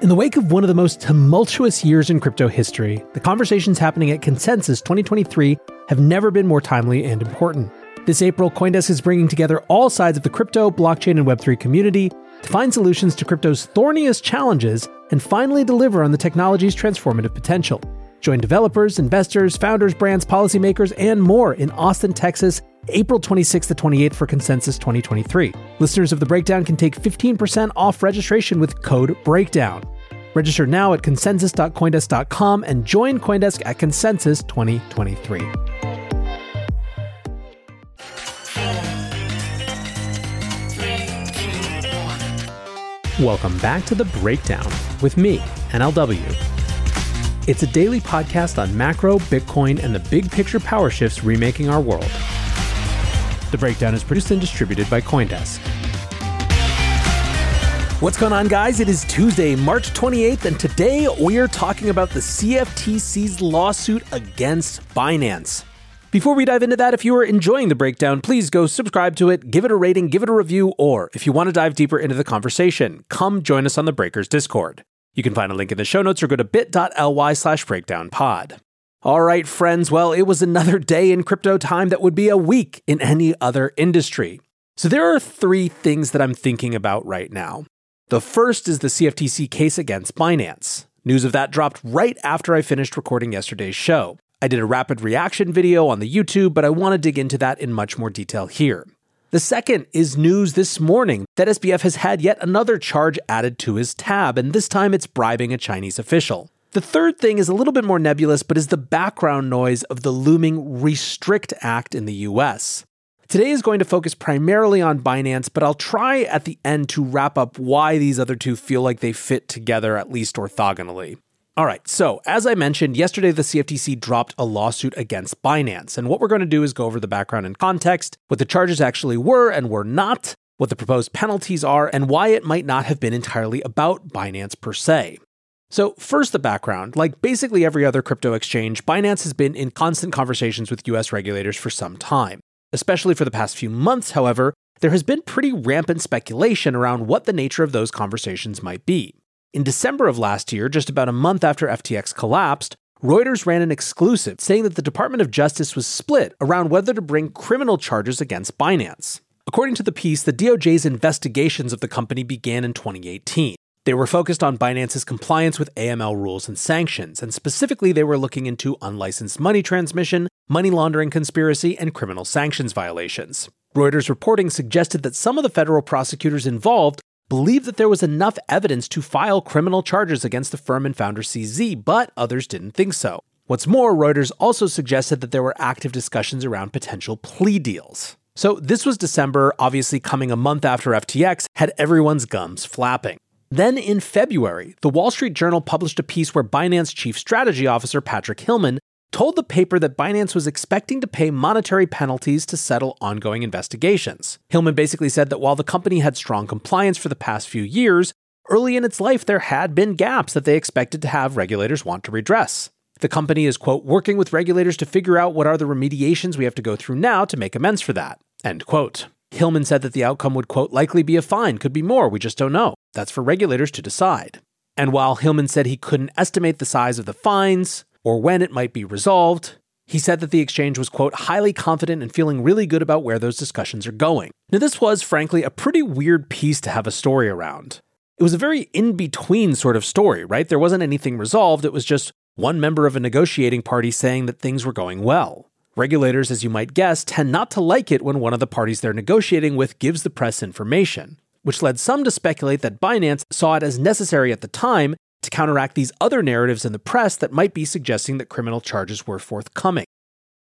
In the wake of one of the most tumultuous years in crypto history, the conversations happening at Consensus 2023 have never been more timely and important. This April, Coindesk is bringing together all sides of the crypto, blockchain, and Web3 community to find solutions to crypto's thorniest challenges and finally deliver on the technology's transformative potential. Join developers, investors, founders, brands, policymakers, and more in Austin, Texas, April 26th to 28th for Consensus 2023. Listeners of The Breakdown can take 15% off registration with code BREAKDOWN. Register now at consensus.coindesk.com and join Coindesk at Consensus 2023. Welcome back to The Breakdown with me, NLW. It's a daily podcast on macro, Bitcoin, and the big picture power shifts remaking our world. The Breakdown is produced and distributed by Coindesk. What's going on, guys? It is Tuesday, March 28th, and today we are talking about the CFTC's lawsuit against Binance. Before we dive into that, if you are enjoying the breakdown, please go subscribe to it, give it a rating, give it a review, or if you want to dive deeper into the conversation, come join us on the Breakers Discord. You can find a link in the show notes or go to bit.ly slash breakdownpod. All right, friends, well, it was another day in crypto time that would be a week in any other industry. So there are three things that I'm thinking about right now. The first is the CFTC case against Binance. News of that dropped right after I finished recording yesterday's show. I did a rapid reaction video on the YouTube, but I want to dig into that in much more detail here. The second is news this morning that SBF has had yet another charge added to his tab, and this time it's bribing a Chinese official. The third thing is a little bit more nebulous, but is the background noise of the looming Restrict Act in the US. Today is going to focus primarily on Binance, but I'll try at the end to wrap up why these other two feel like they fit together, at least orthogonally. All right, so as I mentioned, yesterday the CFTC dropped a lawsuit against Binance. And what we're going to do is go over the background and context, what the charges actually were and were not, what the proposed penalties are, and why it might not have been entirely about Binance per se. So, first, the background. Like basically every other crypto exchange, Binance has been in constant conversations with US regulators for some time. Especially for the past few months, however, there has been pretty rampant speculation around what the nature of those conversations might be. In December of last year, just about a month after FTX collapsed, Reuters ran an exclusive saying that the Department of Justice was split around whether to bring criminal charges against Binance. According to the piece, the DOJ's investigations of the company began in 2018. They were focused on Binance's compliance with AML rules and sanctions, and specifically, they were looking into unlicensed money transmission, money laundering conspiracy, and criminal sanctions violations. Reuters reporting suggested that some of the federal prosecutors involved believed that there was enough evidence to file criminal charges against the firm and founder CZ, but others didn't think so. What's more, Reuters also suggested that there were active discussions around potential plea deals. So, this was December, obviously coming a month after FTX had everyone's gums flapping. Then in February, the Wall Street Journal published a piece where Binance Chief Strategy Officer Patrick Hillman told the paper that Binance was expecting to pay monetary penalties to settle ongoing investigations. Hillman basically said that while the company had strong compliance for the past few years, early in its life there had been gaps that they expected to have regulators want to redress. The company is, quote, working with regulators to figure out what are the remediations we have to go through now to make amends for that, end quote. Hillman said that the outcome would, quote, likely be a fine, could be more, we just don't know. That's for regulators to decide. And while Hillman said he couldn't estimate the size of the fines or when it might be resolved, he said that the exchange was, quote, highly confident and feeling really good about where those discussions are going. Now, this was, frankly, a pretty weird piece to have a story around. It was a very in between sort of story, right? There wasn't anything resolved, it was just one member of a negotiating party saying that things were going well. Regulators, as you might guess, tend not to like it when one of the parties they're negotiating with gives the press information, which led some to speculate that Binance saw it as necessary at the time to counteract these other narratives in the press that might be suggesting that criminal charges were forthcoming.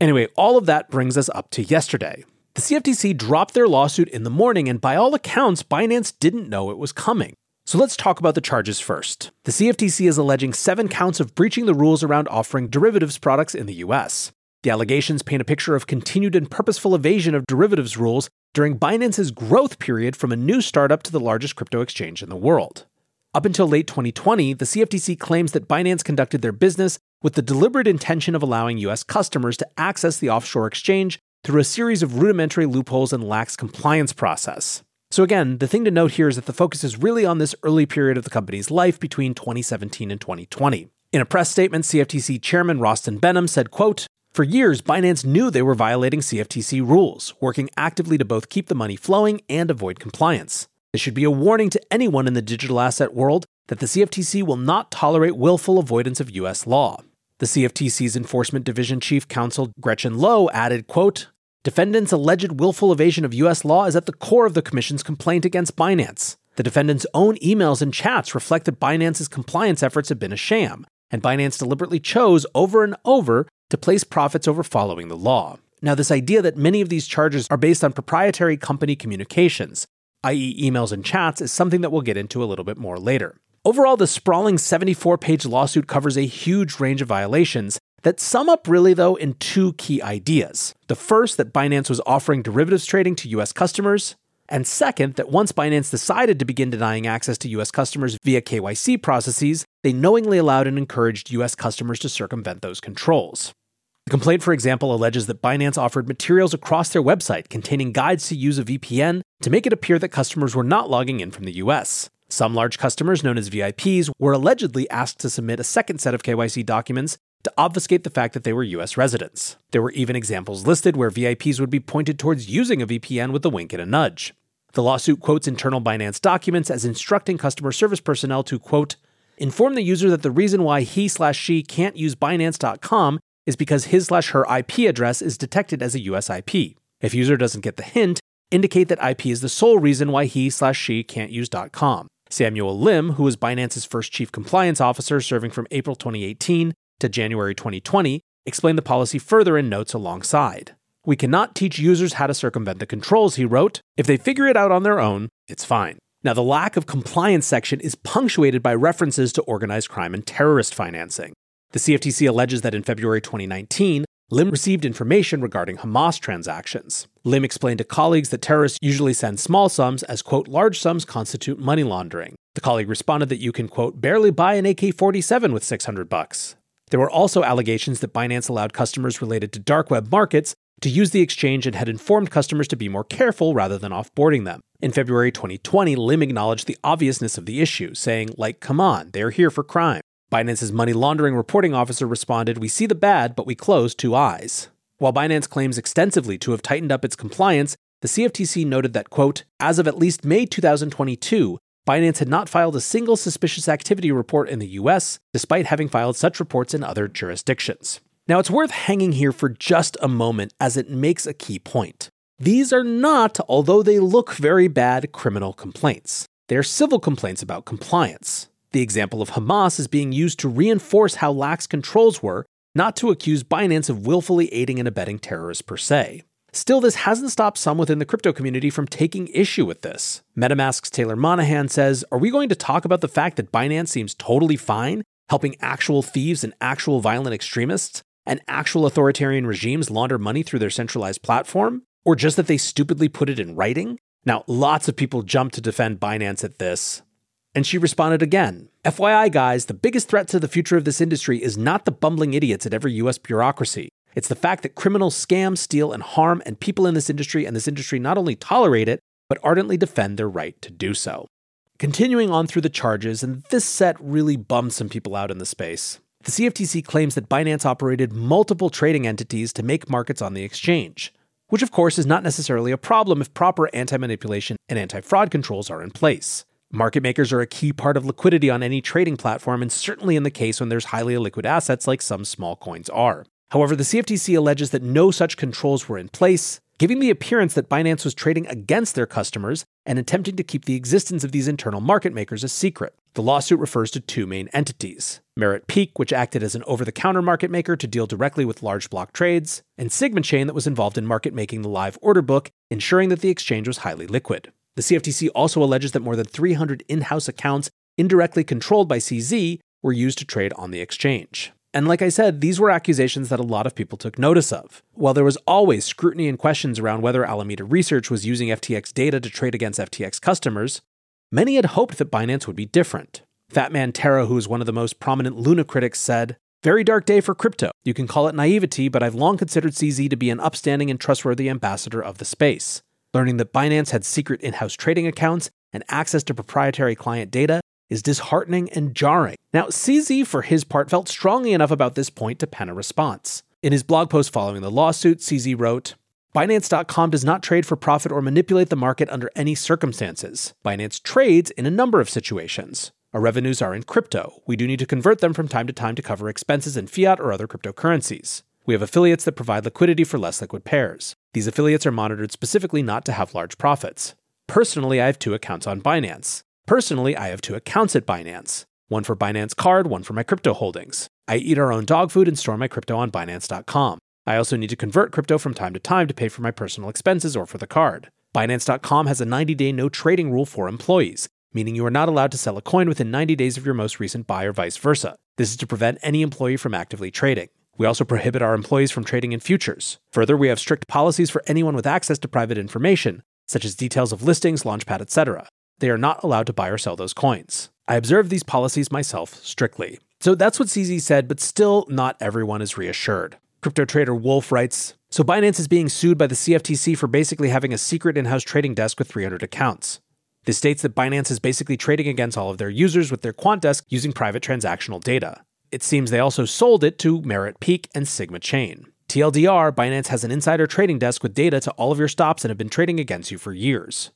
Anyway, all of that brings us up to yesterday. The CFTC dropped their lawsuit in the morning, and by all accounts, Binance didn't know it was coming. So let's talk about the charges first. The CFTC is alleging seven counts of breaching the rules around offering derivatives products in the US. The allegations paint a picture of continued and purposeful evasion of derivatives rules during Binance's growth period from a new startup to the largest crypto exchange in the world. Up until late 2020, the CFTC claims that Binance conducted their business with the deliberate intention of allowing US customers to access the offshore exchange through a series of rudimentary loopholes and lax compliance process. So, again, the thing to note here is that the focus is really on this early period of the company's life between 2017 and 2020. In a press statement, CFTC Chairman Rostin Behnam said, quote, for years, Binance knew they were violating CFTC rules, working actively to both keep the money flowing and avoid compliance. This should be a warning to anyone in the digital asset world that the CFTC will not tolerate willful avoidance of US law. The CFTC's Enforcement Division Chief Counsel Gretchen Lowe added, quote, Defendants' alleged willful evasion of US law is at the core of the Commission's complaint against Binance. The defendants' own emails and chats reflect that Binance's compliance efforts have been a sham, and Binance deliberately chose over and over to place profits over following the law. Now, this idea that many of these charges are based on proprietary company communications, i.e., emails and chats, is something that we'll get into a little bit more later. Overall, the sprawling 74 page lawsuit covers a huge range of violations that sum up really, though, in two key ideas. The first, that Binance was offering derivatives trading to US customers. And second, that once Binance decided to begin denying access to US customers via KYC processes, they knowingly allowed and encouraged US customers to circumvent those controls. Complaint, for example, alleges that Binance offered materials across their website containing guides to use a VPN to make it appear that customers were not logging in from the US. Some large customers, known as VIPs, were allegedly asked to submit a second set of KYC documents to obfuscate the fact that they were US residents. There were even examples listed where VIPs would be pointed towards using a VPN with a wink and a nudge. The lawsuit quotes internal Binance documents as instructing customer service personnel to, quote, inform the user that the reason why he slash she can't use Binance.com is because his slash her IP address is detected as a US IP. If user doesn't get the hint, indicate that IP is the sole reason why he slash she can't use .com. Samuel Lim, who was Binance's first chief compliance officer serving from April 2018 to January 2020, explained the policy further in notes alongside. We cannot teach users how to circumvent the controls, he wrote. If they figure it out on their own, it's fine. Now, the lack of compliance section is punctuated by references to organized crime and terrorist financing. The CFTC alleges that in February 2019, Lim received information regarding Hamas transactions. Lim explained to colleagues that terrorists usually send small sums as, quote, large sums constitute money laundering. The colleague responded that you can, quote, barely buy an AK 47 with 600 bucks. There were also allegations that Binance allowed customers related to dark web markets to use the exchange and had informed customers to be more careful rather than offboarding them. In February 2020, Lim acknowledged the obviousness of the issue, saying, like, come on, they're here for crime. Binance's money laundering reporting officer responded, We see the bad, but we close two eyes. While Binance claims extensively to have tightened up its compliance, the CFTC noted that, quote, as of at least May 2022, Binance had not filed a single suspicious activity report in the US, despite having filed such reports in other jurisdictions. Now, it's worth hanging here for just a moment as it makes a key point. These are not, although they look very bad, criminal complaints. They are civil complaints about compliance. The example of Hamas is being used to reinforce how lax controls were, not to accuse Binance of willfully aiding and abetting terrorists per se. Still, this hasn't stopped some within the crypto community from taking issue with this. MetaMask's Taylor Monahan says Are we going to talk about the fact that Binance seems totally fine, helping actual thieves and actual violent extremists and actual authoritarian regimes launder money through their centralized platform? Or just that they stupidly put it in writing? Now, lots of people jumped to defend Binance at this. And she responded again FYI, guys, the biggest threat to the future of this industry is not the bumbling idiots at every US bureaucracy. It's the fact that criminals scam, steal, and harm, and people in this industry and this industry not only tolerate it, but ardently defend their right to do so. Continuing on through the charges, and this set really bummed some people out in the space. The CFTC claims that Binance operated multiple trading entities to make markets on the exchange, which of course is not necessarily a problem if proper anti manipulation and anti fraud controls are in place. Market makers are a key part of liquidity on any trading platform, and certainly in the case when there's highly illiquid assets like some small coins are. However, the CFTC alleges that no such controls were in place, giving the appearance that Binance was trading against their customers and attempting to keep the existence of these internal market makers a secret. The lawsuit refers to two main entities Merit Peak, which acted as an over the counter market maker to deal directly with large block trades, and Sigma Chain, that was involved in market making the live order book, ensuring that the exchange was highly liquid. The CFTC also alleges that more than 300 in house accounts indirectly controlled by CZ were used to trade on the exchange. And like I said, these were accusations that a lot of people took notice of. While there was always scrutiny and questions around whether Alameda Research was using FTX data to trade against FTX customers, many had hoped that Binance would be different. Fatman Terra, who is one of the most prominent Luna critics, said, Very dark day for crypto. You can call it naivety, but I've long considered CZ to be an upstanding and trustworthy ambassador of the space. Learning that Binance had secret in house trading accounts and access to proprietary client data is disheartening and jarring. Now, CZ, for his part, felt strongly enough about this point to pen a response. In his blog post following the lawsuit, CZ wrote, Binance.com does not trade for profit or manipulate the market under any circumstances. Binance trades in a number of situations. Our revenues are in crypto. We do need to convert them from time to time to cover expenses in fiat or other cryptocurrencies. We have affiliates that provide liquidity for less liquid pairs. These affiliates are monitored specifically not to have large profits. Personally, I have two accounts on Binance. Personally, I have two accounts at Binance one for Binance Card, one for my crypto holdings. I eat our own dog food and store my crypto on Binance.com. I also need to convert crypto from time to time to pay for my personal expenses or for the card. Binance.com has a 90 day no trading rule for employees, meaning you are not allowed to sell a coin within 90 days of your most recent buy or vice versa. This is to prevent any employee from actively trading. We also prohibit our employees from trading in futures. Further, we have strict policies for anyone with access to private information, such as details of listings, launchpad, etc. They are not allowed to buy or sell those coins. I observe these policies myself strictly. So that's what CZ said, but still not everyone is reassured. Crypto trader Wolf writes So Binance is being sued by the CFTC for basically having a secret in house trading desk with 300 accounts. This states that Binance is basically trading against all of their users with their quant desk using private transactional data. It seems they also sold it to Merit Peak and Sigma Chain. TLDR, Binance has an insider trading desk with data to all of your stops and have been trading against you for years.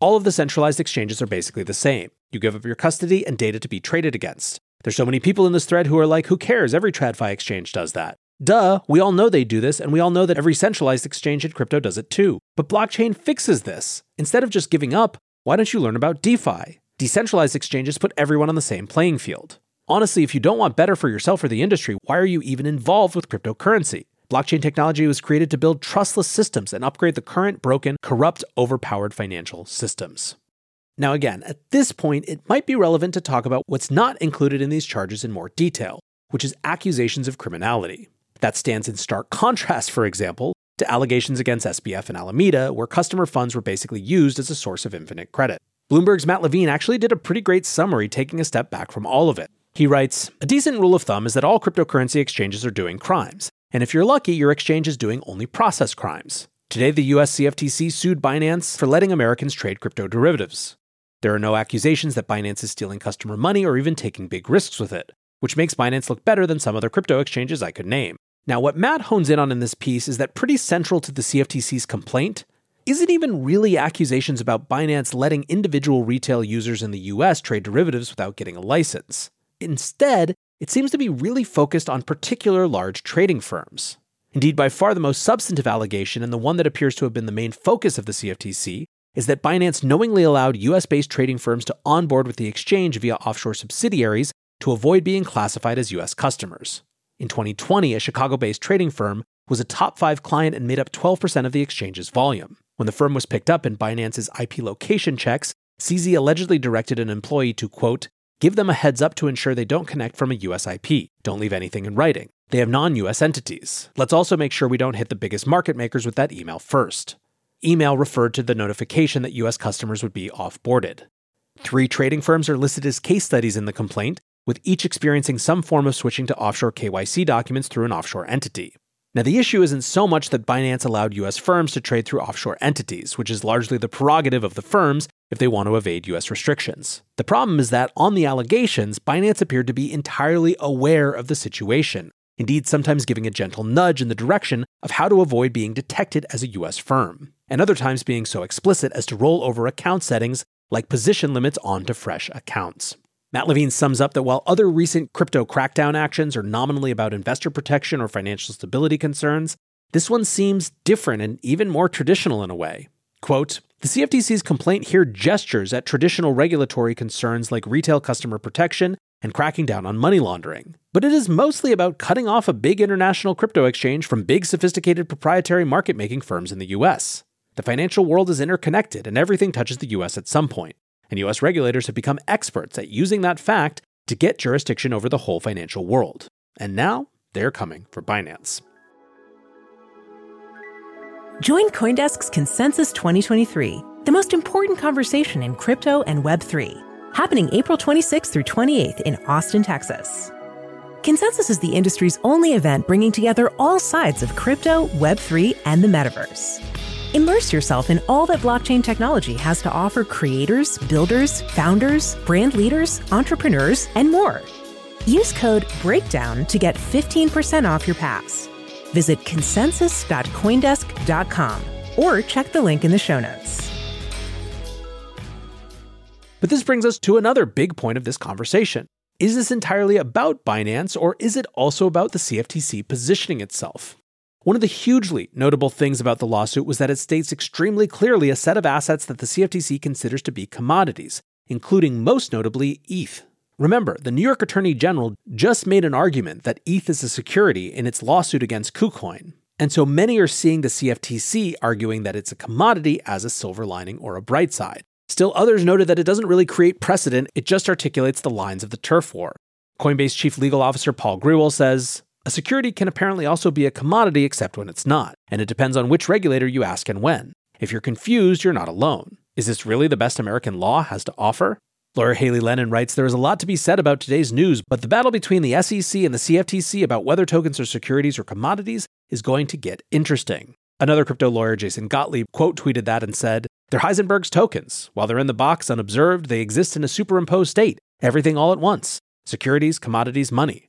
All of the centralized exchanges are basically the same. You give up your custody and data to be traded against. There's so many people in this thread who are like, who cares? Every TradFi exchange does that. Duh, we all know they do this, and we all know that every centralized exchange in crypto does it too. But blockchain fixes this. Instead of just giving up, why don't you learn about DeFi? Decentralized exchanges put everyone on the same playing field. Honestly, if you don't want better for yourself or the industry, why are you even involved with cryptocurrency? Blockchain technology was created to build trustless systems and upgrade the current broken, corrupt, overpowered financial systems. Now, again, at this point, it might be relevant to talk about what's not included in these charges in more detail, which is accusations of criminality. That stands in stark contrast, for example, to allegations against SBF and Alameda, where customer funds were basically used as a source of infinite credit. Bloomberg's Matt Levine actually did a pretty great summary taking a step back from all of it. He writes A decent rule of thumb is that all cryptocurrency exchanges are doing crimes, and if you're lucky, your exchange is doing only process crimes. Today, the US CFTC sued Binance for letting Americans trade crypto derivatives. There are no accusations that Binance is stealing customer money or even taking big risks with it, which makes Binance look better than some other crypto exchanges I could name. Now, what Matt hones in on in this piece is that pretty central to the CFTC's complaint isn't even really accusations about Binance letting individual retail users in the US trade derivatives without getting a license. Instead, it seems to be really focused on particular large trading firms. Indeed, by far the most substantive allegation, and the one that appears to have been the main focus of the CFTC, is that Binance knowingly allowed US based trading firms to onboard with the exchange via offshore subsidiaries to avoid being classified as US customers. In 2020, a Chicago based trading firm was a top five client and made up 12% of the exchange's volume. When the firm was picked up in Binance's IP location checks, CZ allegedly directed an employee to, quote, Give them a heads up to ensure they don't connect from a US IP. Don't leave anything in writing. They have non US entities. Let's also make sure we don't hit the biggest market makers with that email first. Email referred to the notification that US customers would be off-boarded. Three trading firms are listed as case studies in the complaint, with each experiencing some form of switching to offshore KYC documents through an offshore entity. Now, the issue isn't so much that Binance allowed US firms to trade through offshore entities, which is largely the prerogative of the firms if they want to evade US restrictions. The problem is that on the allegations, Binance appeared to be entirely aware of the situation, indeed, sometimes giving a gentle nudge in the direction of how to avoid being detected as a US firm, and other times being so explicit as to roll over account settings like position limits onto fresh accounts. Matt Levine sums up that while other recent crypto crackdown actions are nominally about investor protection or financial stability concerns, this one seems different and even more traditional in a way. Quote, the CFTC's complaint here gestures at traditional regulatory concerns like retail customer protection and cracking down on money laundering. But it is mostly about cutting off a big international crypto exchange from big sophisticated proprietary market making firms in the US. The financial world is interconnected and everything touches the US at some point and US regulators have become experts at using that fact to get jurisdiction over the whole financial world. And now they're coming for Binance. Join Coindesk's Consensus 2023, the most important conversation in crypto and Web3, happening April 26th through 28th in Austin, Texas. Consensus is the industry's only event bringing together all sides of crypto, Web3, and the metaverse. Immerse yourself in all that blockchain technology has to offer creators, builders, founders, brand leaders, entrepreneurs, and more. Use code BREAKDOWN to get 15% off your pass. Visit consensus.coindesk.com or check the link in the show notes. But this brings us to another big point of this conversation. Is this entirely about Binance, or is it also about the CFTC positioning itself? One of the hugely notable things about the lawsuit was that it states extremely clearly a set of assets that the CFTC considers to be commodities, including most notably ETH. Remember, the New York Attorney General just made an argument that ETH is a security in its lawsuit against KuCoin. And so many are seeing the CFTC arguing that it's a commodity as a silver lining or a bright side. Still, others noted that it doesn't really create precedent, it just articulates the lines of the turf war. Coinbase Chief Legal Officer Paul Grewal says a security can apparently also be a commodity except when it's not, and it depends on which regulator you ask and when. If you're confused, you're not alone. Is this really the best American law has to offer? Lawyer Hailey Lennon writes There is a lot to be said about today's news, but the battle between the SEC and the CFTC about whether tokens are securities or commodities is going to get interesting. Another crypto lawyer, Jason Gottlieb, quote tweeted that and said, They're Heisenberg's tokens. While they're in the box unobserved, they exist in a superimposed state, everything all at once securities, commodities, money.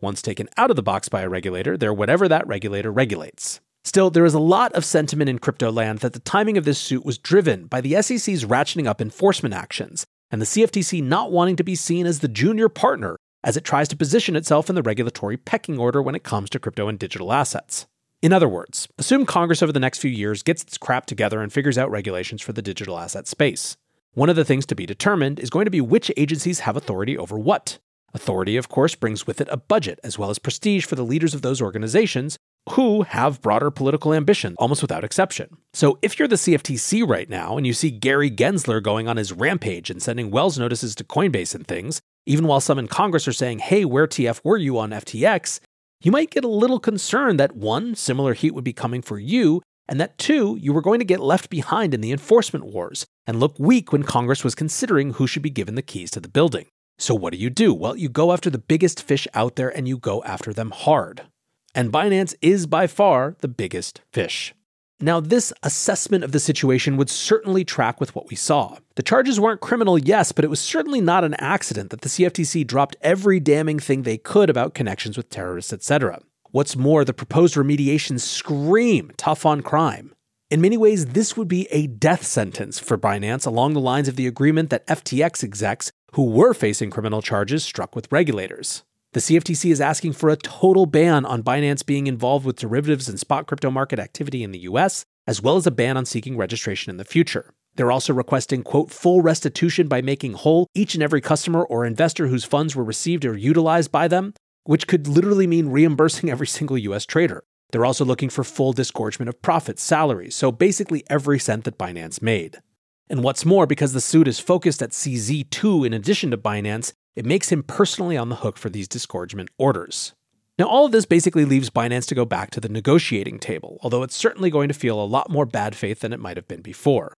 Once taken out of the box by a regulator, they're whatever that regulator regulates. Still, there is a lot of sentiment in crypto land that the timing of this suit was driven by the SEC's ratcheting up enforcement actions and the CFTC not wanting to be seen as the junior partner as it tries to position itself in the regulatory pecking order when it comes to crypto and digital assets. In other words, assume Congress over the next few years gets its crap together and figures out regulations for the digital asset space. One of the things to be determined is going to be which agencies have authority over what. Authority, of course, brings with it a budget as well as prestige for the leaders of those organizations who have broader political ambition, almost without exception. So if you're the CFTC right now and you see Gary Gensler going on his rampage and sending Wells notices to Coinbase and things, even while some in Congress are saying, hey, where TF were you on FTX, you might get a little concerned that one, similar heat would be coming for you, and that two, you were going to get left behind in the enforcement wars and look weak when Congress was considering who should be given the keys to the building. So, what do you do? Well, you go after the biggest fish out there and you go after them hard. And Binance is by far the biggest fish. Now, this assessment of the situation would certainly track with what we saw. The charges weren't criminal, yes, but it was certainly not an accident that the CFTC dropped every damning thing they could about connections with terrorists, etc. What's more, the proposed remediations scream tough on crime. In many ways, this would be a death sentence for Binance along the lines of the agreement that FTX execs who were facing criminal charges struck with regulators. The CFTC is asking for a total ban on Binance being involved with derivatives and spot crypto market activity in the US, as well as a ban on seeking registration in the future. They're also requesting, quote, full restitution by making whole each and every customer or investor whose funds were received or utilized by them, which could literally mean reimbursing every single US trader. They're also looking for full disgorgement of profits, salaries, so basically every cent that Binance made. And what's more, because the suit is focused at CZ2 in addition to Binance, it makes him personally on the hook for these disgorgement orders. Now, all of this basically leaves Binance to go back to the negotiating table, although it's certainly going to feel a lot more bad faith than it might have been before.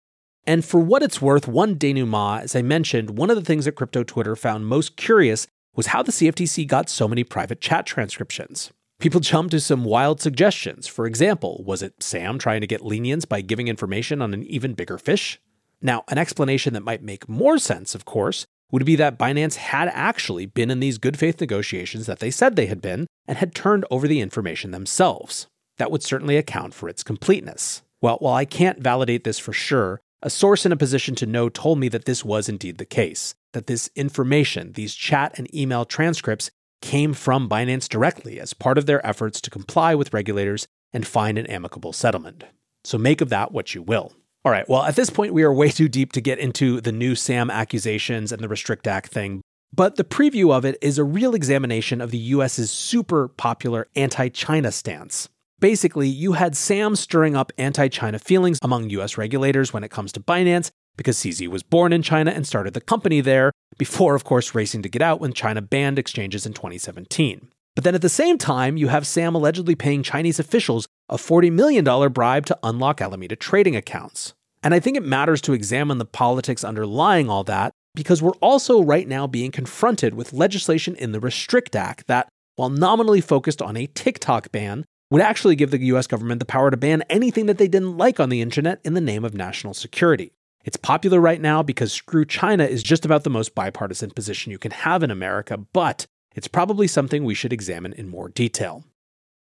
And for what it's worth, one denouement, as I mentioned, one of the things that crypto Twitter found most curious was how the CFTC got so many private chat transcriptions. People jumped to some wild suggestions. For example, was it Sam trying to get lenience by giving information on an even bigger fish? Now, an explanation that might make more sense, of course, would be that Binance had actually been in these good faith negotiations that they said they had been and had turned over the information themselves. That would certainly account for its completeness. Well, while I can't validate this for sure, a source in a position to know told me that this was indeed the case, that this information, these chat and email transcripts, came from Binance directly as part of their efforts to comply with regulators and find an amicable settlement. So make of that what you will. All right. Well, at this point, we are way too deep to get into the new SAM accusations and the Restrict Act thing. But the preview of it is a real examination of the US's super popular anti China stance. Basically, you had Sam stirring up anti China feelings among US regulators when it comes to Binance because CZ was born in China and started the company there, before, of course, racing to get out when China banned exchanges in 2017. But then at the same time, you have Sam allegedly paying Chinese officials a $40 million bribe to unlock Alameda trading accounts. And I think it matters to examine the politics underlying all that because we're also right now being confronted with legislation in the Restrict Act that, while nominally focused on a TikTok ban, would actually give the US government the power to ban anything that they didn't like on the internet in the name of national security. It's popular right now because screw China is just about the most bipartisan position you can have in America, but it's probably something we should examine in more detail.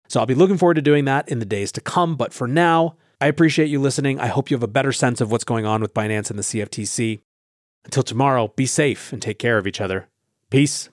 So I'll be looking forward to doing that in the days to come, but for now, I appreciate you listening. I hope you have a better sense of what's going on with Binance and the CFTC. Until tomorrow, be safe and take care of each other. Peace.